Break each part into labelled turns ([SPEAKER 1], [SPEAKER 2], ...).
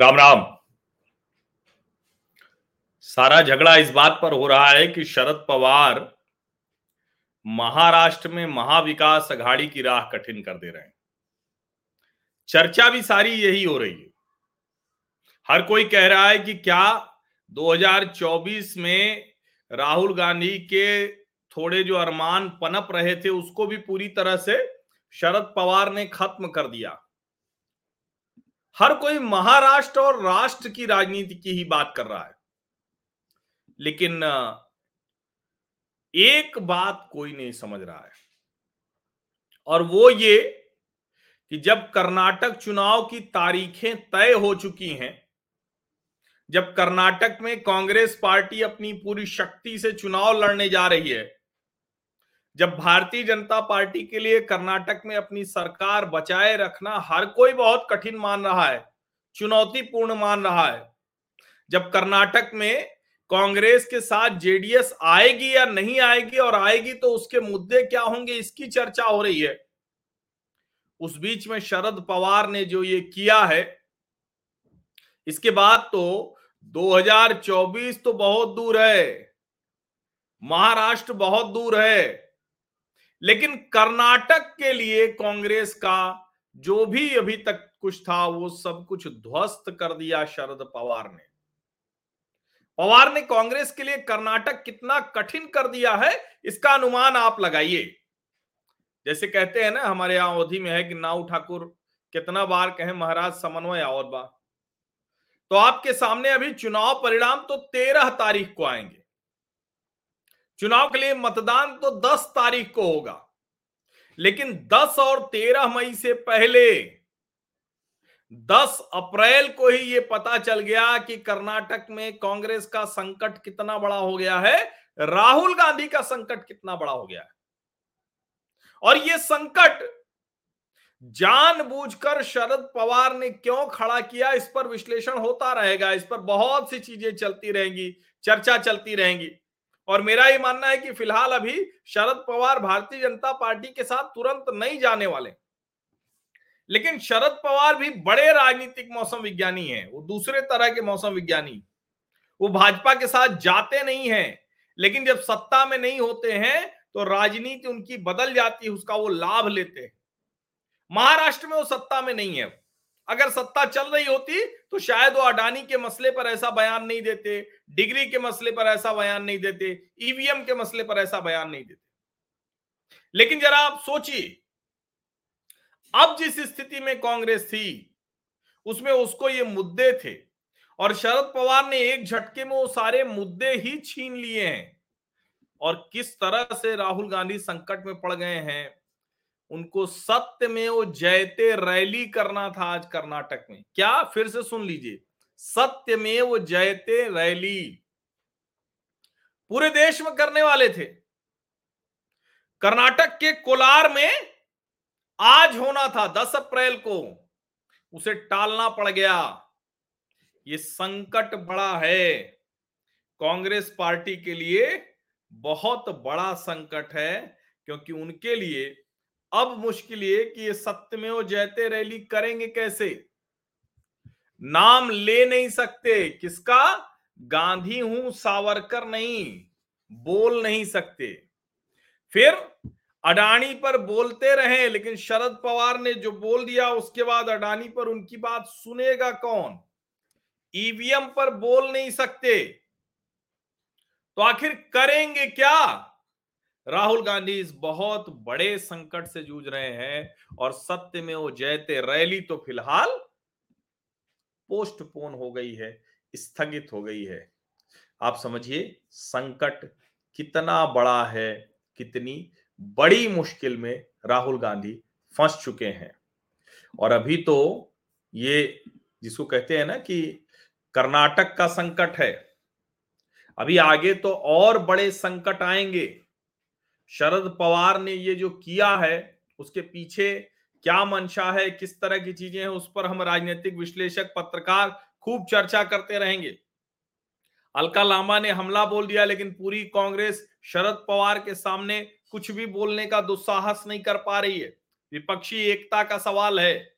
[SPEAKER 1] राम राम। सारा झगड़ा इस बात पर हो रहा है कि शरद पवार महाराष्ट्र में महाविकास अघाड़ी की राह कठिन कर दे रहे हैं। चर्चा भी सारी यही हो रही है। हर कोई कह रहा है कि क्या 2024 में राहुल गांधी के थोड़े जो अरमान पनप रहे थे, उसको भी पूरी तरह से शरद पवार ने खत्म कर दिया। हर कोई महाराष्ट्र और राष्ट्र की राजनीति की ही बात कर रहा है। लेकिन एक बात कोई नहीं समझ रहा है। और वो ये कि जब कर्नाटक चुनाव की तारीखें तय हो चुकी हैं, जब कर्नाटक में कांग्रेस पार्टी अपनी पूरी शक्ति से चुनाव लड़ने जा रही है जब भारतीय जनता पार्टी के लिए कर्नाटक में अपनी सरकार बचाए रखना हर कोई बहुत कठिन मान रहा है, चुनौतीपूर्ण मान रहा है। जब कर्नाटक में कांग्रेस के साथ जेडीएस आएगी या नहीं आएगी और आएगी तो उसके मुद्दे क्या होंगे, इसकी चर्चा हो रही है। उस बीच में शरद पवार ने जो ये किया है, इसके बाद तो 2024 तो बहुत दूर है, महाराष्ट्र बहुत दूर है। लेकिन कर्नाटक के लिए कांग्रेस का जो भी अभी तक कुछ था, वो सब कुछ ध्वस्त कर दिया शरद पवार ने। पवार ने कांग्रेस के लिए कर्नाटक कितना कठिन कर दिया है, इसका अनुमान आप लगाइए। जैसे कहते हैं ना, हमारे यहाँ अवधि में है कि नाउ ठाकुर, कितना बार कहे, महाराज समन्वय और बार। तो आपके सामने अभी चुनाव परिणाम तो तेरह तारीख को आएँगे। चुनाव के लिए मतदान तो 10 तारीख को होगा, लेकिन 10 और 13 मई से पहले 10 अप्रैल को ही ये पता चल गया कि कर्नाटक में कांग्रेस का संकट कितना बड़ा हो गया है, राहुल गांधी का संकट कितना बड़ा हो गया है। और ये संकट जानबूझकर शरद पवार ने क्यों खड़ा किया, इस पर विश्लेषण होता रहेगा, इस पर बहुत सी चीज़ें चलती रहेंगी, चर्चा चलती रहेंगी। और मेरा ये मानना है कि फ़िलहाल अभी शरद पवार भारतीय जनता पार्टी के साथ तुरंत नहीं जाने वाले। लेकिन शरद पवार भी बड़े राजनीतिक मौसम विज्ञानी हैं, वो दूसरे तरह के मौसम विज्ञानी। वो भाजपा के साथ जाते नहीं हैं, लेकिन जब सत्ता में नहीं होते हैं तो राजनीति उनकी बदल जाती है, उसका वो लाभ लेते हैं। महाराष्ट्र में वो सत्ता में नहीं है। अगर सत्ता चल रही होती तो शायद वो अडानी के मसले पर ऐसा बयान नहीं देते, डिग्री के मसले पर ऐसा बयान नहीं देते, ईवीएम के मसले पर ऐसा बयान नहीं देते। लेकिन जरा आप सोचिए, अब जिस स्थिति में कांग्रेस थी, उसमें उसको ये मुद्दे थे, और शरद पवार ने एक झटके में वो सारे मुद्दे ही छीन लिए हैं, और किस तरह से राहुल गांधी संकट में पड़ गए हैं उनको सत्य में वो जयते रैली करना था आज कर्नाटक में। क्या? फिर से सुन लीजिए। सत्य में वो जयते रैली। पूरे देश में करने वाले थे। कर्नाटक के कोलार में आज होना था 10 अप्रैल को। उसे टालना पड़ गया। ये संकट बड़ा है। कांग्रेस पार्टी के लिए बहुत बड़ा संकट है, क्योंकि उनके लिए अब मुश्किल ये कि ये सत्य में वो जयते रैली करेंगे कैसे? नाम ले नहीं सकते। किसका? गांधी हूँ, सावरकर नहीं, बोल नहीं सकते। फिर अडानी पर बोलते रहे, लेकिन शरद पवार ने जो बोल दिया, उसके बाद अडानी पर उनकी बात सुनेगा कौन? ईवीएम पर बोल नहीं सकते। तो आखिर करेंगे क्या? राहुल गांधी इस बहुत बड़े संकट से जूझ रहे हैं और सत्य में वो जयते रैली तो फ़िलहाल पोस्टपोन हो गई है, स्थगित हो गई है। आप समझिए, संकट कितना बड़ा है, कितनी बड़ी मुश्किल में राहुल गांधी फंस चुके हैं। और अभी तो ये जिसको कहते हैं ना कि कर्नाटक का संकट है, अभी आगे तो और बड़े संकट आएँगे। शरद पवार ने ये जो किया है, उसके पीछे क्या मंशा है, किस तरह की चीज़ें हैं, उस पर हम राजनीतिक विश्लेषक, पत्रकार खूब चर्चा करते रहेंगे। अलका लांबा ने हमला बोल दिया, लेकिन पूरी कांग्रेस शरद पवार के सामने कुछ भी बोलने का दुस्साहस नहीं कर पा रही है। विपक्षी एकता का सवाल है।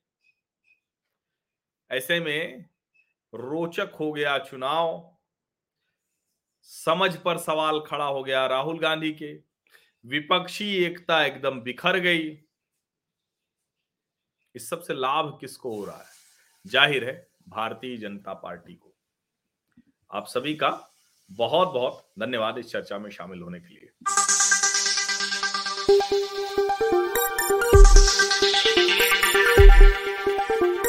[SPEAKER 1] ऐसे में रोचक हो गया चुनाव। समझ पर सवाल खड़ा हो गया राहुल गांधी के। विपक्षी एकता एकदम बिखर गई। इस सबसे लाभ किसको हो रहा है? ज़ाहिर है, भारतीय जनता पार्टी को। आप सभी का बहुत बहुत धन्यवाद इस चर्चा में शामिल होने के लिए।